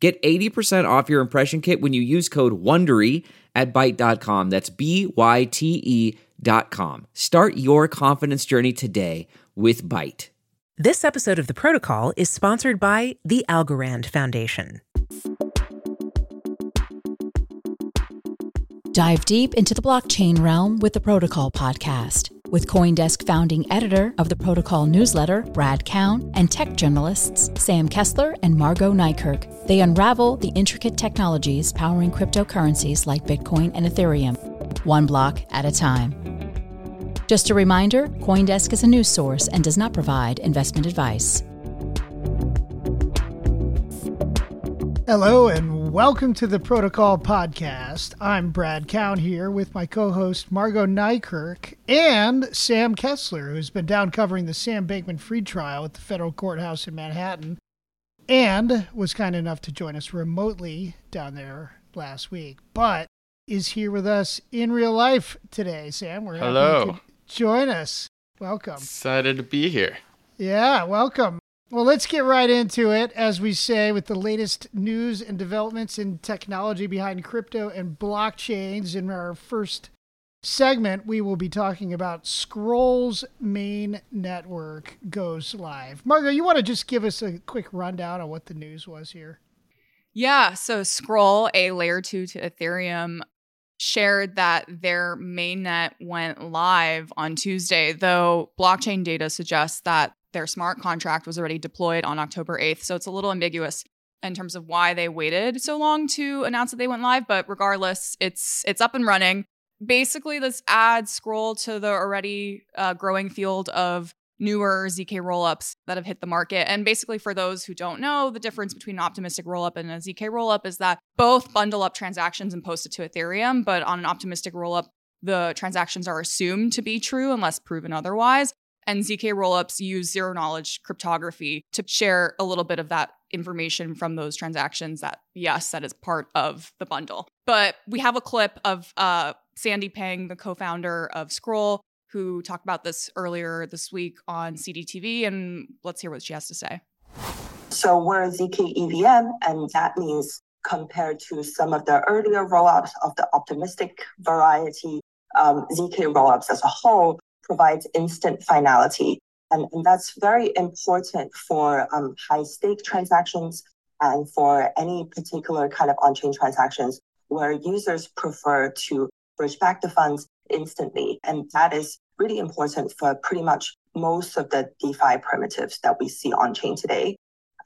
Get 80% off your impression kit when you use code WONDERY at Byte.com. That's B-Y-T-E dot com. Start your confidence journey today with Byte. This episode of The Protocol is sponsored by the Algorand Foundation. Dive deep into the blockchain realm with the Protocol podcast with Coindesk founding editor of the Protocol newsletter, Brad Keoun, and tech journalists Sam Kessler and Margaux Nijkerk. They unravel the intricate technologies powering cryptocurrencies like Bitcoin and Ethereum, one block at a time. Just a reminder Coindesk is a news source and does not provide investment advice. Hello and welcome to the Protocol Podcast. I'm Brad Keoun here with my co host Margaux Nijkerk and Sam Kessler, who's been down covering the Sam Bankman Fried trial at the federal courthouse in Manhattan and was kind enough to join us remotely down there last week, but is here with us in real life today. Sam, we're Hello. happy you could join us. Welcome. Excited to be here. Yeah, welcome. Well, let's get right into it, as we say, with the latest news and developments in technology behind crypto and blockchains. In our first segment, we will be talking about Scroll's main network goes live. Margaux, you want to just give us a quick rundown on what the news was here? Yeah, so Scroll, a layer two to Ethereum, shared that their mainnet went live on Tuesday, though blockchain data suggests that their smart contract was already deployed on October 8th. So it's a little ambiguous in terms of why they waited so long to announce that they went live, but regardless, it's it's up and running. Basically, this adds scroll to the already uh, growing field of newer ZK rollups that have hit the market. And basically, for those who don't know, the difference between an optimistic rollup and a ZK rollup is that both bundle up transactions and post it to Ethereum, but on an optimistic rollup, the transactions are assumed to be true unless proven otherwise. And ZK rollups use zero knowledge cryptography to share a little bit of that information from those transactions that, yes, that is part of the bundle. But we have a clip of uh, Sandy Peng, the co founder of Scroll, who talked about this earlier this week on CDTV. And let's hear what she has to say. So we're ZK EVM, and that means compared to some of the earlier rollups of the optimistic variety, um, ZK rollups as a whole provides instant finality. And, and that's very important for um, high stake transactions and for any particular kind of on chain transactions where users prefer to bridge back the funds instantly. And that is really important for pretty much most of the DeFi primitives that we see on chain today.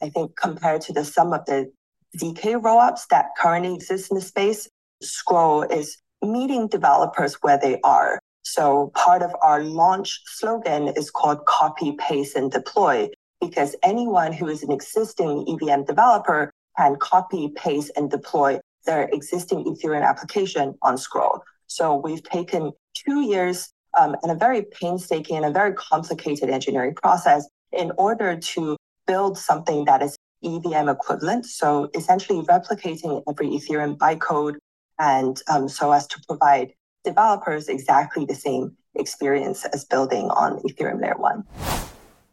I think compared to the some of the ZK rollups that currently exist in the space, Scroll is meeting developers where they are. So part of our launch slogan is called copy, paste, and deploy, because anyone who is an existing EVM developer can copy, paste, and deploy their existing Ethereum application on Scroll. So we've taken two years um, and a very painstaking and a very complicated engineering process in order to build something that is EVM equivalent. So essentially replicating every Ethereum bytecode and um, so as to provide developers exactly the same experience as building on Ethereum Layer 1.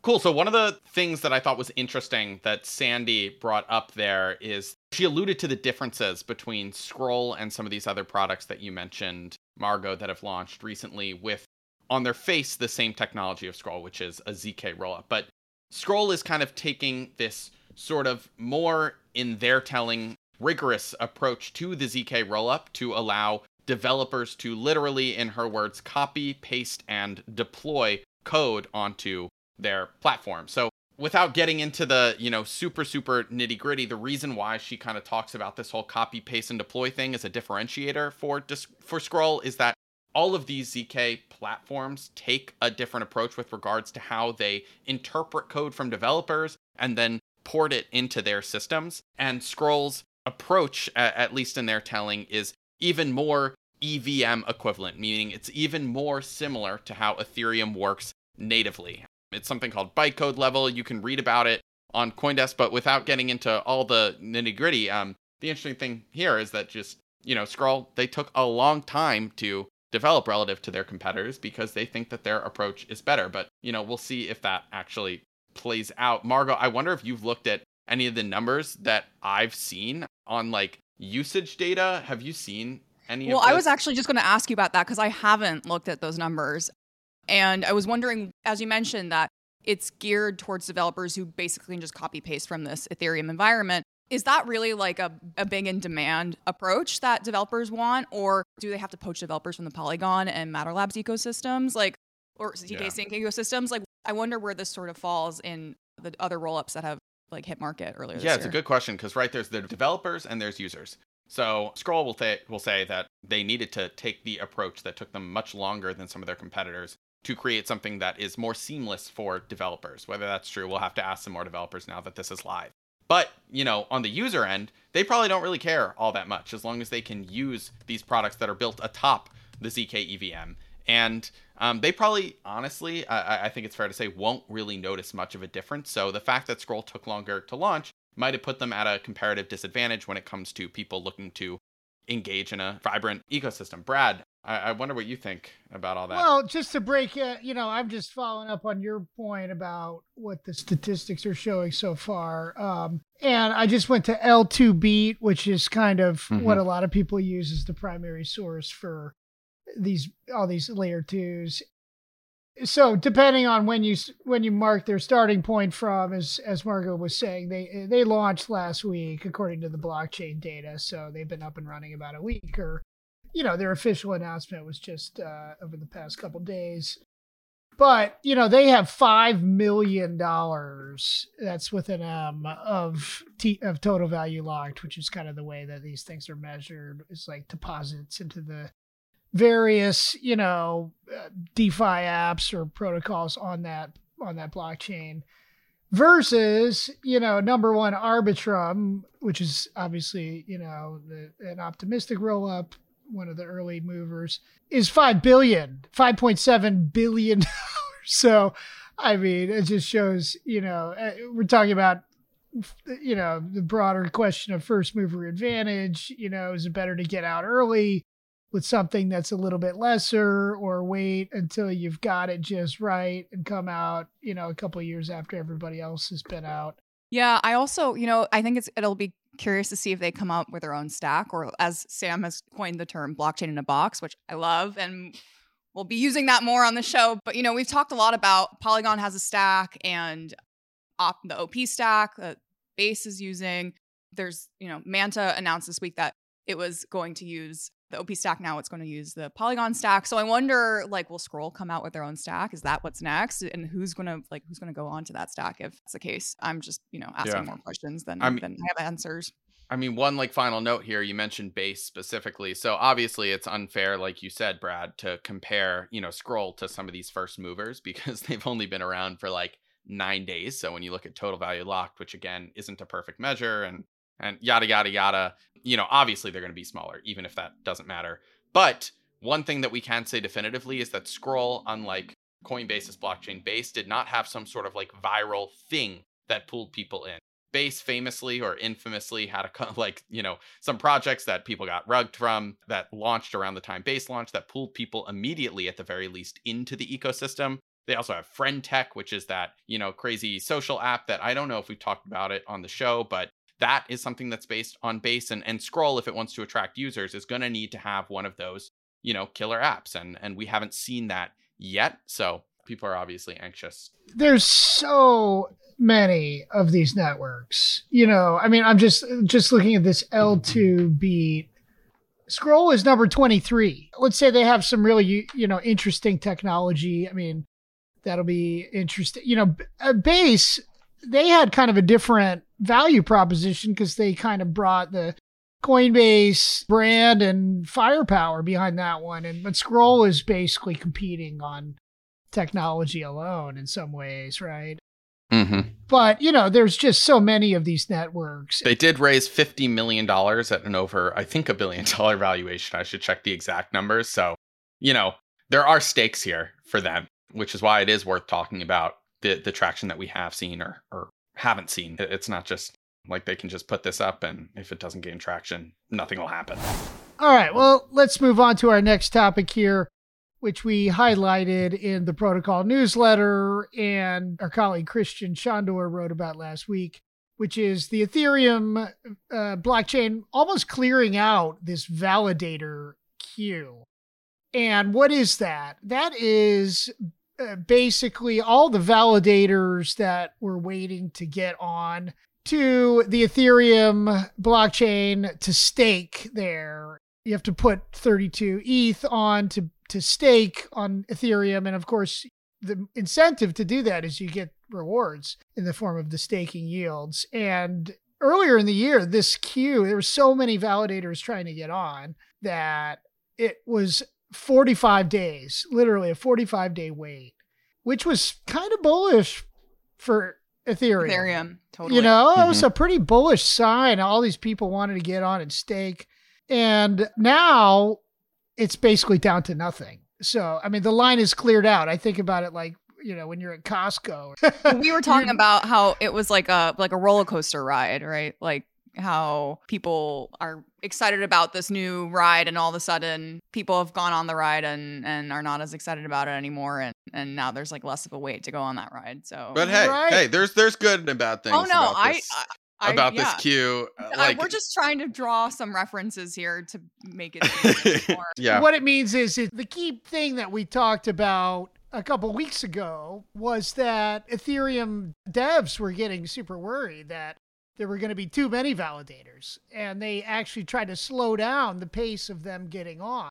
Cool. So, one of the things that I thought was interesting that Sandy brought up there is she alluded to the differences between Scroll and some of these other products that you mentioned, Margaux, that have launched recently with, on their face, the same technology of Scroll, which is a ZK rollup. But Scroll is kind of taking this sort of more in their telling rigorous approach to the ZK rollup to allow developers to literally, in her words, copy, paste, and deploy code onto their platform. So without getting into the you know super super nitty gritty the reason why she kind of talks about this whole copy paste and deploy thing as a differentiator for for scroll is that all of these zk platforms take a different approach with regards to how they interpret code from developers and then port it into their systems and scroll's approach at least in their telling is even more evm equivalent meaning it's even more similar to how ethereum works natively it's something called bytecode level. You can read about it on CoinDesk, but without getting into all the nitty gritty, um, the interesting thing here is that just, you know, Scroll, they took a long time to develop relative to their competitors because they think that their approach is better. But, you know, we'll see if that actually plays out. Margaux, I wonder if you've looked at any of the numbers that I've seen on like usage data. Have you seen any well, I was actually just going to ask you about that because I haven't looked at those numbers. And I was wondering, as you mentioned, that it's geared towards developers who basically can just copy paste from this Ethereum environment. Is that really like a, a big in demand approach that developers want? Or do they have to poach developers from the Polygon and Matter Labs ecosystems? Like, or ZK yeah. Sync ecosystems? Like, I wonder where this sort of falls in the other rollups that have like hit market earlier. Yeah, it's year. a good question because right there's the developers and there's users. So Scroll will, th- will say that they needed to take the approach that took them much longer than some of their competitors to create something that is more seamless for developers. Whether that's true, we'll have to ask some more developers now that this is live. But, you know, on the user end, they probably don't really care all that much as long as they can use these products that are built atop the ZK EVM. And um, they probably, honestly, I, I think it's fair to say, won't really notice much of a difference. So the fact that Scroll took longer to launch might have put them at a comparative disadvantage when it comes to people looking to engage in a vibrant ecosystem. Brad, I, I wonder what you think about all that. Well, just to break it, you know, I'm just following up on your point about what the statistics are showing so far. Um, and I just went to L2Beat, which is kind of mm-hmm. what a lot of people use as the primary source for these all these layer twos. So depending on when you when you mark their starting point from, as as Margaux was saying, they they launched last week according to the blockchain data. So they've been up and running about a week or you know, their official announcement was just uh, over the past couple days. But you know, they have five million dollars. That's with an M of t- of total value locked, which is kind of the way that these things are measured. It's like deposits into the various, you know, uh, DeFi apps or protocols on that on that blockchain versus you know number one arbitrum which is obviously you know the, an optimistic roll up one of the early movers, is five billion, five point seven billion dollars. So, I mean, it just shows, you know, uh, we're talking about, you know, the broader question of first mover advantage. You know, is it better to get out early with something that's a little bit lesser, or wait until you've got it just right and come out, you know, a couple years after everybody else has been out? Yeah, I also, you know, I think it's it'll be curious to see if they come up with their own stack or as Sam has coined the term blockchain in a box, which I love and we'll be using that more on the show. But you know, we've talked a lot about Polygon has a stack and op- the OP stack that Base is using. There's, you know, Manta announced this week that it was going to use the OP stack now it's going to use the Polygon stack. So I wonder like will Scroll come out with their own stack? Is that what's next? And who's going to like who's going to go on to that stack if it's the case? I'm just, you know, asking yeah. more questions than, I mean, than I have answers. I mean, one like final note here, you mentioned base specifically. So obviously it's unfair, like you said, Brad, to compare, you know, Scroll to some of these first movers because they've only been around for like nine days. So when you look at total value locked, which again isn't a perfect measure and and yada yada yada, you know, obviously they're going to be smaller, even if that doesn't matter. But one thing that we can say definitively is that Scroll, unlike Coinbase's blockchain base, did not have some sort of like viral thing that pulled people in. Base famously or infamously had a like, you know, some projects that people got rugged from that launched around the time Base launched that pulled people immediately at the very least into the ecosystem. They also have Friend Tech, which is that, you know, crazy social app that I don't know if we've talked about it on the show, but that is something that's based on base and, and scroll if it wants to attract users is going to need to have one of those you know killer apps and and we haven't seen that yet so people are obviously anxious. There's so many of these networks. You know, I mean, I'm just just looking at this L2 mm-hmm. beat. Scroll is number 23. Let's say they have some really, you know, interesting technology. I mean, that'll be interesting. You know, a uh, base they had kind of a different value proposition because they kind of brought the Coinbase brand and firepower behind that one. And but Scroll is basically competing on technology alone in some ways, right? Mm-hmm. But you know, there's just so many of these networks. They did raise fifty million dollars at an over, I think, a billion dollar valuation. I should check the exact numbers. So, you know, there are stakes here for them, which is why it is worth talking about the the traction that we have seen or or haven't seen. It's not just like they can just put this up, and if it doesn't gain traction, nothing will happen. All right. Well, let's move on to our next topic here, which we highlighted in the protocol newsletter and our colleague Krisztian Sandor wrote about last week, which is the Ethereum uh, blockchain almost clearing out this validator queue. And what is that? That is uh, basically all the validators that were waiting to get on to the Ethereum blockchain to stake there. You have to put 32 ETH on to, to stake on Ethereum. And of course, the incentive to do that is you get rewards in the form of the staking yields. And earlier in the year, this queue, there were so many validators trying to get on that it was 45 days, literally a 45 day wait, which was kind of bullish for Ethereum. Ethereum, totally. You know, Mm-hmm. it was a pretty bullish sign. All these people wanted to get on and stake. And now it's basically down to nothing. So, I mean, the line is cleared out. I think about it like, you know, when you're at Costco. we were talking about how it was like a like a roller coaster ride, right? Like how people are excited about this new ride and all of a sudden people have gone on the ride and and are not as excited about it anymore and and now there's like less of a wait to go on that ride so But hey, Right. hey, there's there's good and bad things. oh no about i this, I, I- about yeah. this queue. uh, I- Like, we're just trying to draw some references here to make it more yeah. What it means is, is the key thing that we talked about a couple weeks ago was that Ethereum devs were getting super worried that there were going to be too many validators and they actually tried to slow down the pace of them getting on.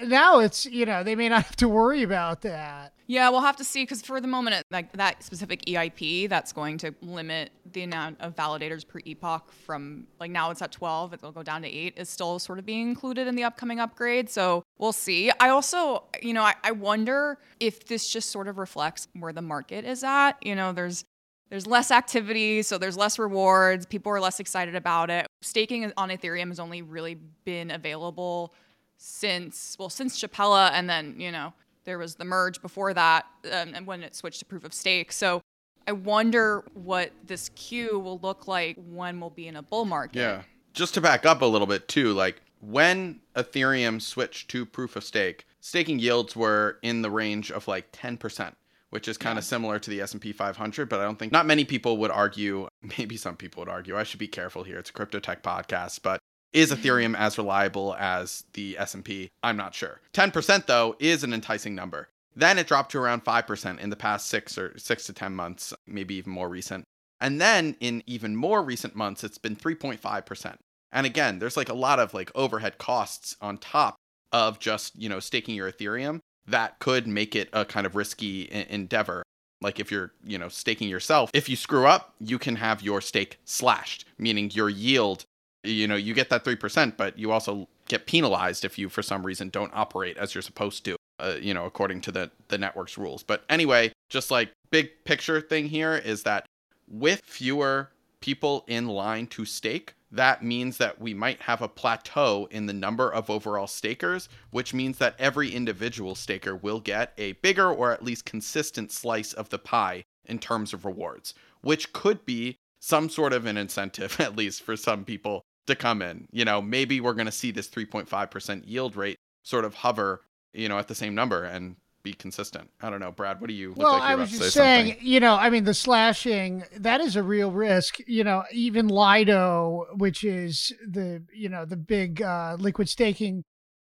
Now it's, you know, they may not have to worry about that. Yeah, we'll have to see because for the moment, like that specific EIP, that's going to limit the amount of validators per epoch from like now it's at 12, it'll go down to eight, is still sort of being included in the upcoming upgrade. So we'll see. I also, you know, I, I wonder if this just sort of reflects where the market is at. You know, there's there's less activity, so there's less rewards. People are less excited about it. Staking on Ethereum has only really been available since well since Shapella, and then you know there was the merge before that, um, and when it switched to proof of stake. So I wonder what this queue will look like when we'll be in a bull market. Yeah. Just to back up a little bit too, like when Ethereum switched to proof of stake, staking yields were in the range of like 10%, which is kind of similar to the S&P 500, but I don't think not many people would argue, maybe some people would argue. I should be careful here. It's a crypto tech podcast, but is mm-hmm. Ethereum as reliable as the S&P? I'm not sure. 10% though is an enticing number. Then it dropped to around 5% in the past 6 or 6 to 10 months, maybe even more recent. And then in even more recent months, it's been 3.5%. And again, there's like a lot of like overhead costs on top of just, you know, staking your Ethereum that could make it a kind of risky endeavor. Like if you're, you know, staking yourself, if you screw up, you can have your stake slashed, meaning your yield, you know, you get that 3%, but you also get penalized if you for some reason don't operate as you're supposed to. Uh, you know, according to the the network's rules. But anyway, just like big picture thing here is that with fewer people in line to stake, that means that we might have a plateau in the number of overall stakers, which means that every individual staker will get a bigger or at least consistent slice of the pie in terms of rewards, which could be some sort of an incentive, at least for some people, to come in. You know, maybe we're going to see this 3.5% yield rate sort of hover, you know, at the same number and be consistent. I don't know, Brad. What do you? look Well, like I was just say saying, something. you know, I mean, the slashing, that is a real risk. You know, even Lido, which is the, you know, the big uh, liquid staking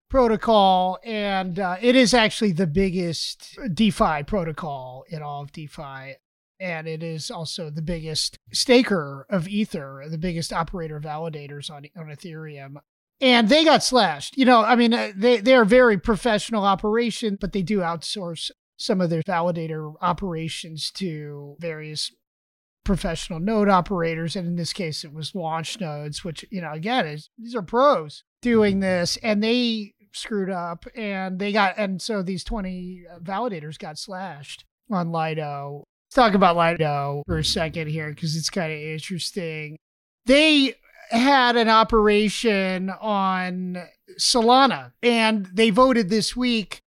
protocol, and uh, it is actually the biggest DeFi protocol in all of DeFi. And it is also the biggest staker of Ether, the biggest operator validators on, on Ethereum. And they got slashed. You know, I mean, uh, they, they are very professional operation, but they do outsource some of their validator operations to various professional node operators. And in this case, it was Launchnodes, which, you know, again, is, these are pros doing this. And they screwed up and they got, and so these 20 validators got slashed on Lido. Let's talk about Lido for a second here because it's kind of interesting. They had an operation on Solana and they voted this week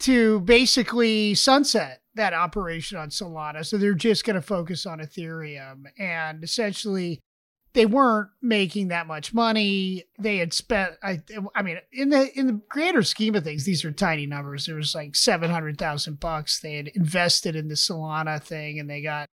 to basically sunset that operation on Solana. So they're just going to focus on Ethereum. And essentially, they weren't making that much money. They had spent, I, I mean, in the in the greater scheme of things, these are tiny numbers. There was like seven hundred thousand bucks they had invested in the Solana thing, and they got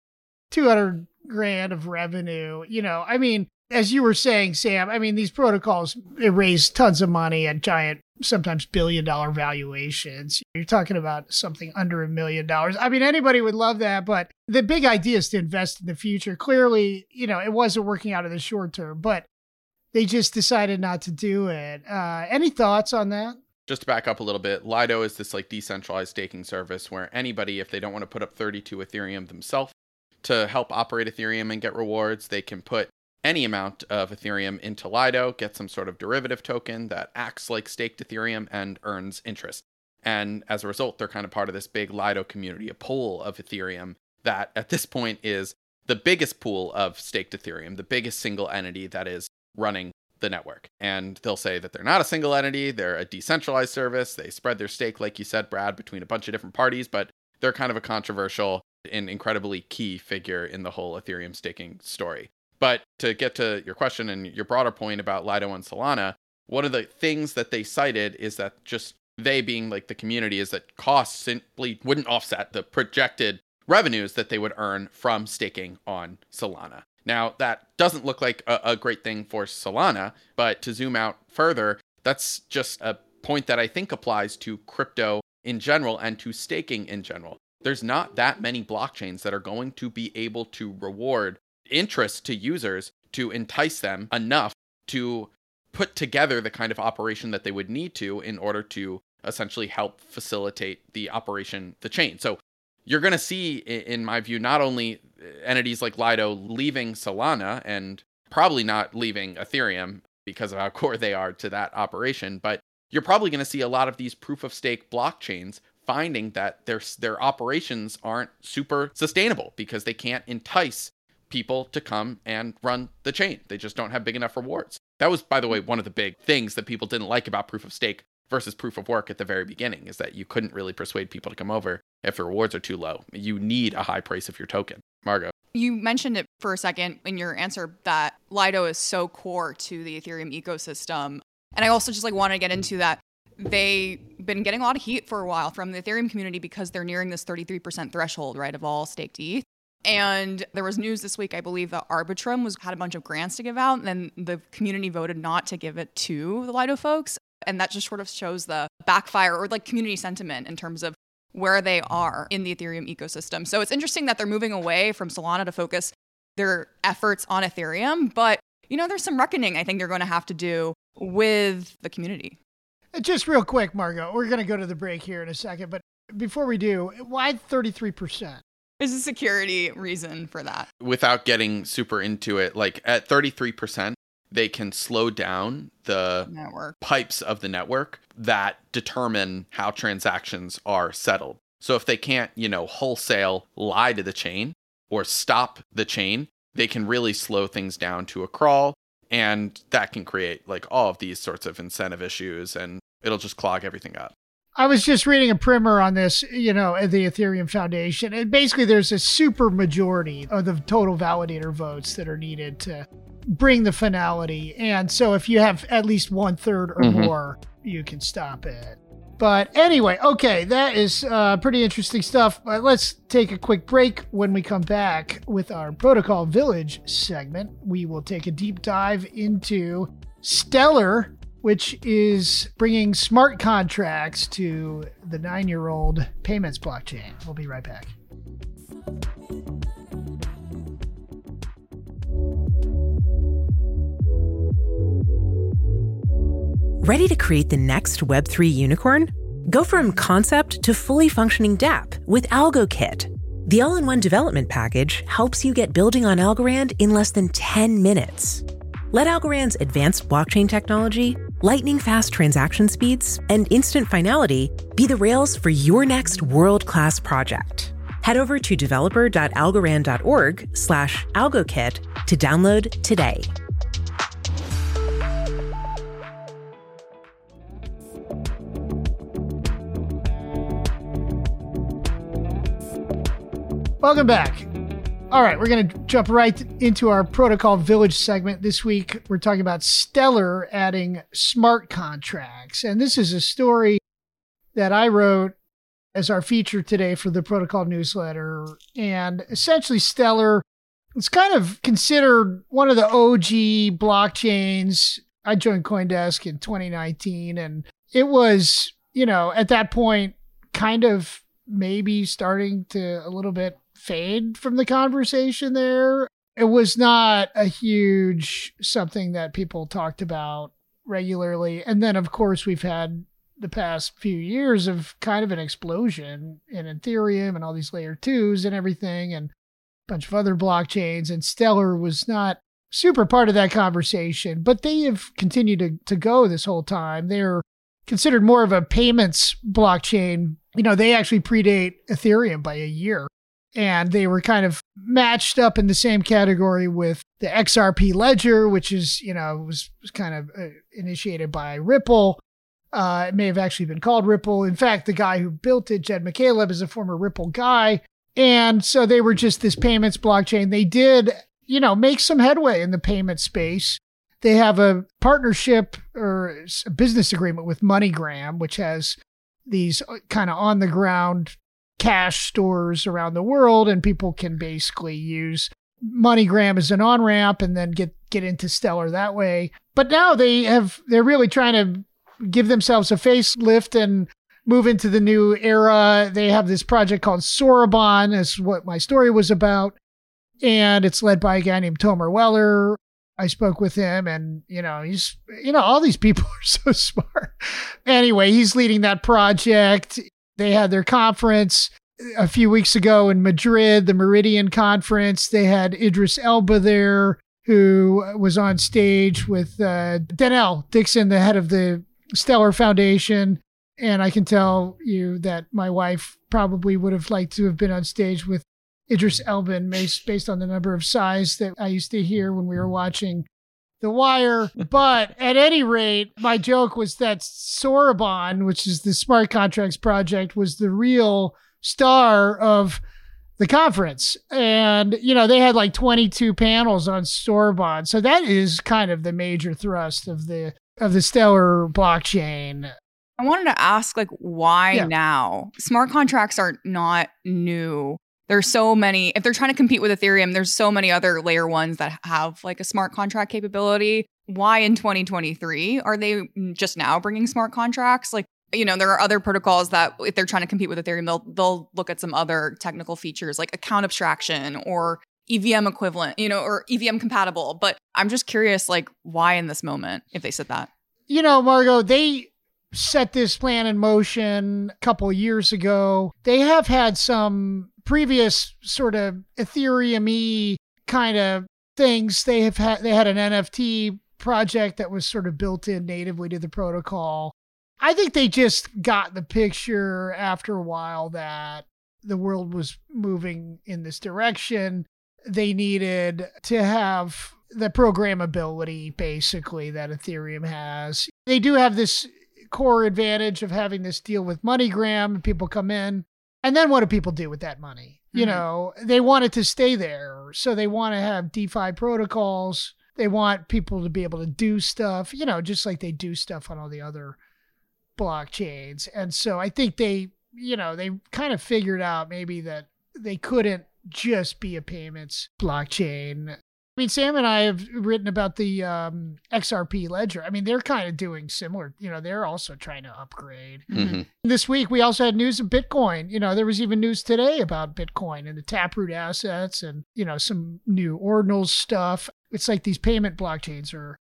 two hundred grand of revenue. You know, I mean, as you were saying, Sam, I mean, these protocols they raise tons of money at giant, sometimes billion dollar valuations. You're talking about something under a million dollars. I mean, anybody would love that, but the big idea is to invest in the future. Clearly, you know, it wasn't working out in the short term, but they just decided not to do it. Uh, any thoughts on that? Just to back up a little bit, Lido is this like decentralized staking service where anybody, if they don't want to put up 32 Ethereum themselves to help operate Ethereum and get rewards, they can put any amount of Ethereum into Lido, get some sort of derivative token that acts like staked Ethereum and earns interest. And as a result, they're kind of part of this big Lido community, a pool of Ethereum that at this point is the biggest pool of staked Ethereum, the biggest single entity that is running the network. And they'll say that they're not a single entity, they're a decentralized service. They spread their stake, like you said, Brad, between a bunch of different parties, but they're kind of a controversial and incredibly key figure in the whole Ethereum staking story. But to get to your question and your broader point about Lido and Solana, one of the things that they cited is that just they being like the community is that costs simply wouldn't offset the projected revenues that they would earn from staking on Solana. Now, that doesn't look like a, a, great thing for Solana, but to zoom out further, that's just a point that I think applies to crypto in general and to staking in general. There's not that many blockchains that are going to be able to reward interest to users to entice them enough to put together the kind of operation that they would need to in order to essentially help facilitate the operation the chain. So you're going to see in my view not only entities like lido leaving solana and probably not leaving ethereum because of how core they are to that operation but you're probably going to see a lot of these proof of stake blockchains finding that their their operations aren't super sustainable because they can't entice people to come and run the chain. They just don't have big enough rewards. That was, by the way, one of the big things that people didn't like about proof of stake versus proof of work at the very beginning is that you couldn't really persuade people to come over if the rewards are too low. You need a high price of your token. Margaux. You mentioned it for a second in your answer that Lido is so core to the Ethereum ecosystem. And I also just like want to get into that they've been getting a lot of heat for a while from the Ethereum community because they're nearing this 33% threshold, right, of all staked ETH. And there was news this week, I believe, that Arbitrum was had a bunch of grants to give out, and then the community voted not to give it to the Lido folks. And that just sort of shows the backfire or like community sentiment in terms of where they are in the Ethereum ecosystem. So it's interesting that they're moving away from Solana to focus their efforts on Ethereum. But, you know, there's some reckoning I think they're going to have to do with the community. Uh, just real quick, Margaux, we're going to go to the break here in a second. But before we do, why 33%? There's a security reason for that. Without getting super into it, like at 33%, they can slow down the network pipes of the network that determine how transactions are settled. So if they can't, you know, wholesale lie to the chain or stop the chain, they can really slow things down to a crawl and that can create like all of these sorts of incentive issues and it'll just clog everything up. I was just reading a primer on this, you know, at the Ethereum Foundation. And basically, there's a super majority of the total validator votes that are needed to bring the finality. And so, if you have at least one third or mm-hmm. more, you can stop it. But anyway, okay, that is uh, pretty interesting stuff. But let's take a quick break. When we come back with our Protocol Village segment, we will take a deep dive into Stellar which is bringing smart contracts to the nine year old payments blockchain. We'll be right back. Ready to create the next Web3 unicorn? Go from concept to fully functioning dApp with AlgoKit. The all in one development package helps you get building on Algorand in less than 10 minutes. Let Algorand's advanced blockchain technology, lightning fast transaction speeds, and instant finality be the rails for your next world class project. Head over to developer.algorand.org slash algokit to download today. Welcome back. All right, we're going to jump right into our protocol village segment. This week, we're talking about Stellar adding smart contracts. And this is a story that I wrote as our feature today for the protocol newsletter. And essentially, Stellar is kind of considered one of the OG blockchains. I joined Coindesk in 2019, and it was, you know, at that point, kind of maybe starting to a little bit fade from the conversation there. It was not a huge something that people talked about regularly. And then, of course, we've had the past few years of kind of an explosion in Ethereum and all these layer twos and everything, and a bunch of other blockchains. And Stellar was not super part of that conversation, but they have continued to, to go this whole time. They're considered more of a payments blockchain. You know, they actually predate Ethereum by a year and they were kind of matched up in the same category with the XRP ledger, which is, you know, was, was kind of uh, initiated by Ripple. Uh, it may have actually been called Ripple. In fact, the guy who built it, Jed McCaleb, is a former Ripple guy. And so they were just this payments blockchain. They did, you know, make some headway in the payment space. They have a partnership or a business agreement with MoneyGram, which has these uh, kind of on the ground cash stores around the world, and people can basically use MoneyGram as an on ramp and then get get into Stellar that way. But now they have they're really trying to give themselves a facelift and move into the new era. They have this project called Soroban, is what my story was about. And it's led by a guy named Tomer Weller. I spoke with him and, you know, he's, you know, all these people are so smart. Anyway, he's leading that project. They had their conference a few weeks ago in Madrid, the Meridian Conference. They had Idris Elba there, who was on stage with uh, Denelle Dixon, the head of the Stellar Foundation. And I can tell you that my wife probably would have liked to have been on stage with Idris Elba based on the number of sighs that I used to hear when we were watching the Wire. But at any rate, my joke was that Soroban, which is the smart contracts project, was the real star of the conference. And, you know, they had like 22 panels on Soroban. So that is kind of the major thrust of the of the Stellar blockchain. I wanted to ask like why yeah. now? Smart contracts are not new there's so many if they're trying to compete with ethereum there's so many other layer ones that have like a smart contract capability. Why in 2023 are they just now bringing smart contracts? Like you know there are other protocols that if they're trying to compete with ethereum they'll they'll look at some other technical features like account abstraction or evm equivalent you know or evm compatible. But i'm just curious like why in this moment if they said that? You know margaux they set this plan in motion a couple years ago. They have had some previous sort of Ethereum kind of things, they have had they had an NFT project that was sort of built in natively to the protocol. I think they just got the picture after a while that the world was moving in this direction. They needed to have the programmability basically that Ethereum has. They do have this core advantage of having this deal with MoneyGram. People come in, and then what do people do with that money? You mm-hmm. know, they want it to stay there. So they want to have DeFi protocols. They want people to be able to do stuff, you know, just like they do stuff on all the other blockchains. And so I think they, you know, they kind of figured out maybe that they couldn't just be a payments blockchain. I mean, Sam and I have written about the um, XRP ledger. I mean, they're kind of doing similar. You know, they're also trying to upgrade. Mm-hmm. This week, we also had news of Bitcoin. You know, there was even news today about Bitcoin and the Taproot assets and, you know, some new ordinals stuff. It's like these payment blockchains are,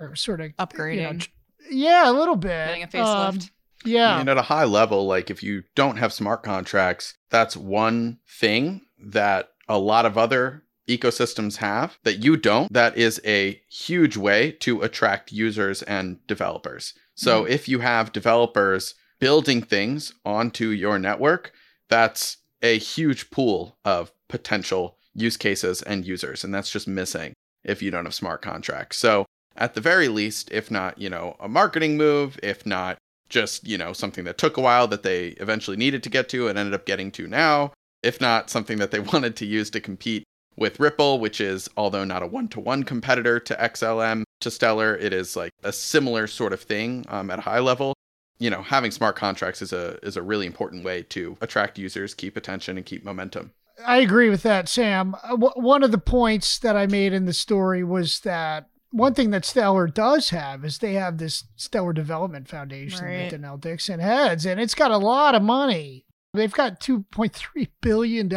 are sort of Upgrading. You know, tr- yeah, a little bit. Getting a facelift. Um, yeah. I mean, at a high level, like if you don't have smart contracts, that's one thing that a lot of other ecosystems have that you don't. That is a huge way to attract users and developers. So mm-hmm. if you have developers building things onto your network, that's a huge pool of potential use cases and users. And that's just missing if you don't have smart contracts. So at the very least, if not, you know, a marketing move, if not just, you know, something that took a while that they eventually needed to get to and ended up getting to now, if not something that they wanted to use to compete with Ripple, which is, although not a one to one competitor to XLM, to Stellar, it is like a similar sort of thing um, at a high level. You know, having smart contracts is a is a really important way to attract users, keep attention, and keep momentum. I agree with that, Sam. Uh, w- one of the points that I made in the story was that one thing that Stellar does have is they have this Stellar Development Foundation Right. that Denelle Dixon heads, and it's got a lot of money. They've got $2.3 billion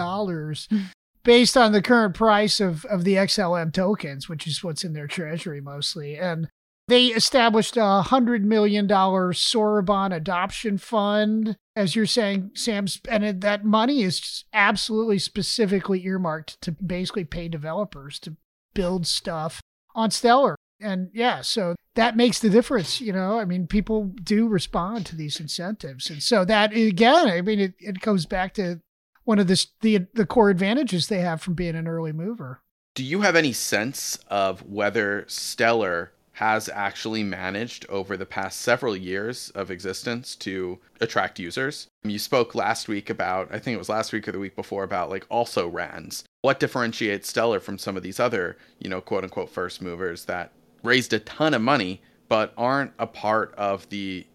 based on the current price of, of the XLM tokens, which is what's in their treasury mostly. And they established a $100 million Soroban adoption fund. As you're saying, Sam's, and that money is absolutely specifically earmarked to basically pay developers to build stuff on Stellar. And yeah, so that makes the difference. You know, I mean, people do respond to these incentives. And so that, again, I mean, it, it goes back to one of the, the, the core advantages they have from being an early mover. Do you have any sense of whether Stellar has actually managed over the past several years of existence to attract users? You spoke last week about, I think it was last week or the week before, about like also RANs. What differentiates Stellar from some of these other, you know, quote unquote first movers that raised a ton of money but aren't a part of the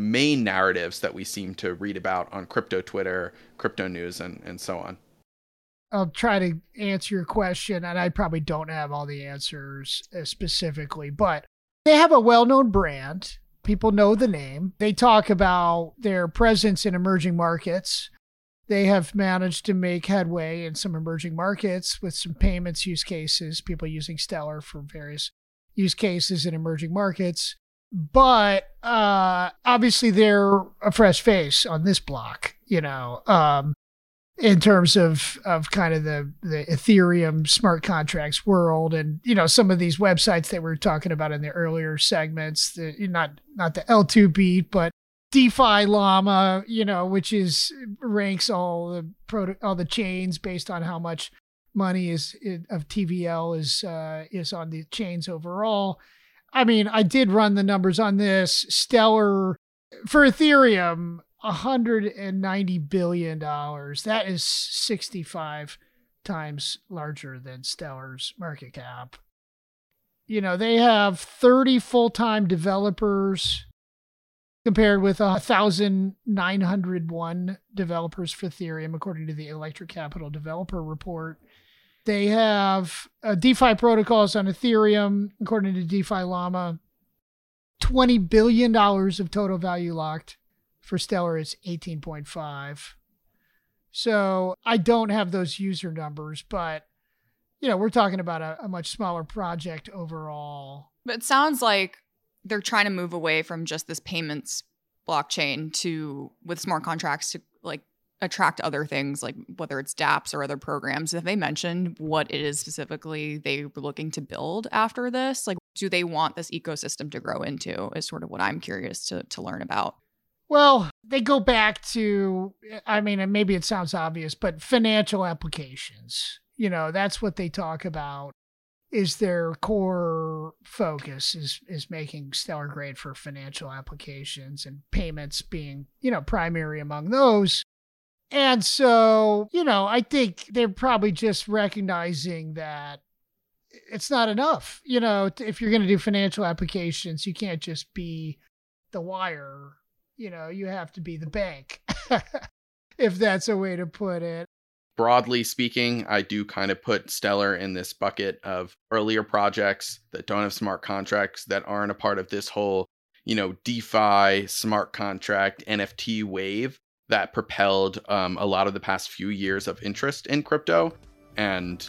main narratives that we seem to read about on crypto Twitter, crypto news, and, and so on? I'll try to answer your question, and I probably don't have all the answers uh, specifically, but they have a well known brand. People know the name. They talk about their presence in emerging markets. They have managed to make headway in some emerging markets with some payments use cases, people using Stellar for various use cases in emerging markets. But uh, obviously, they're a fresh face on this block, you know. Um, in terms of of kind of the the Ethereum smart contracts world, and you know some of these websites that we were talking about in the earlier segments, the not not the L two beat, but DeFi Llama, you know, which is ranks all the proto, all the chains based on how much money is of TVL is uh, is on the chains overall. I mean, I did run the numbers on this. Stellar for Ethereum, 190 billion dollars. That is 65 times larger than Stellar's market cap. You know, they have 30 full-time developers compared with 1,901 developers for Ethereum, according to the Electric Capital Developer Report. They have uh, DeFi protocols on Ethereum, according to DeFi Llama. $20 billion of total value locked. For Stellar, it's 18.5. So I don't have those user numbers, but you know, we're talking about a, a much smaller project overall. But it sounds like they're trying to move away from just this payments blockchain to with smart contracts to attract other things like whether it's dApps or other programs. Have they mentioned what it is specifically they were looking to build after this? Like do they want this ecosystem to grow into is sort of what I'm curious to to learn about. Well, they go back to, I mean, maybe it sounds obvious, but financial applications. You know, that's what they talk about. Is their core focus is is making Stellar great for financial applications and payments being, you know, primary among those. And so, you know, I think they're probably just recognizing that it's not enough. You know, if you're going to do financial applications, you can't just be the wire you know, you have to be the bank, if that's a way to put it. broadly speaking, I do kind of put Stellar in this bucket of earlier projects that don't have smart contracts that aren't a part of this whole, you know, DeFi, smart contract, NFT wave that propelled um, a lot of the past few years of interest in crypto. And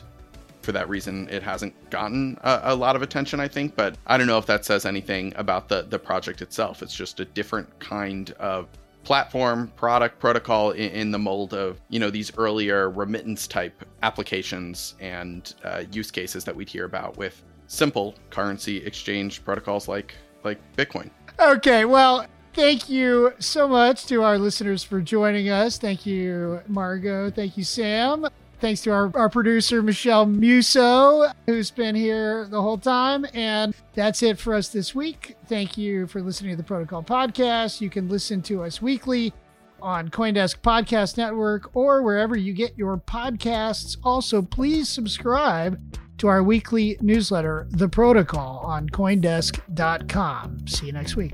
for that reason, it hasn't gotten a, a, lot of attention, I think. But I don't know if that says anything about the the project itself. It's just a different kind of platform, product, protocol in, in the mold of you know these earlier remittance type applications and uh, use cases that we'd hear about with simple currency exchange protocols like like Bitcoin. Okay, well, Thank you so much to our listeners for joining us. Thank you, Margaux. Thank you, Sam. Thanks to our, our producer, Michelle Muso, who's been here the whole time. And that's it for us this week. Thank you for listening to the Protocol Podcast. You can listen to us weekly on Coindesk Podcast Network or wherever you get your podcasts. Also, please subscribe to our weekly newsletter, The Protocol, on Coindesk.com. See you next week.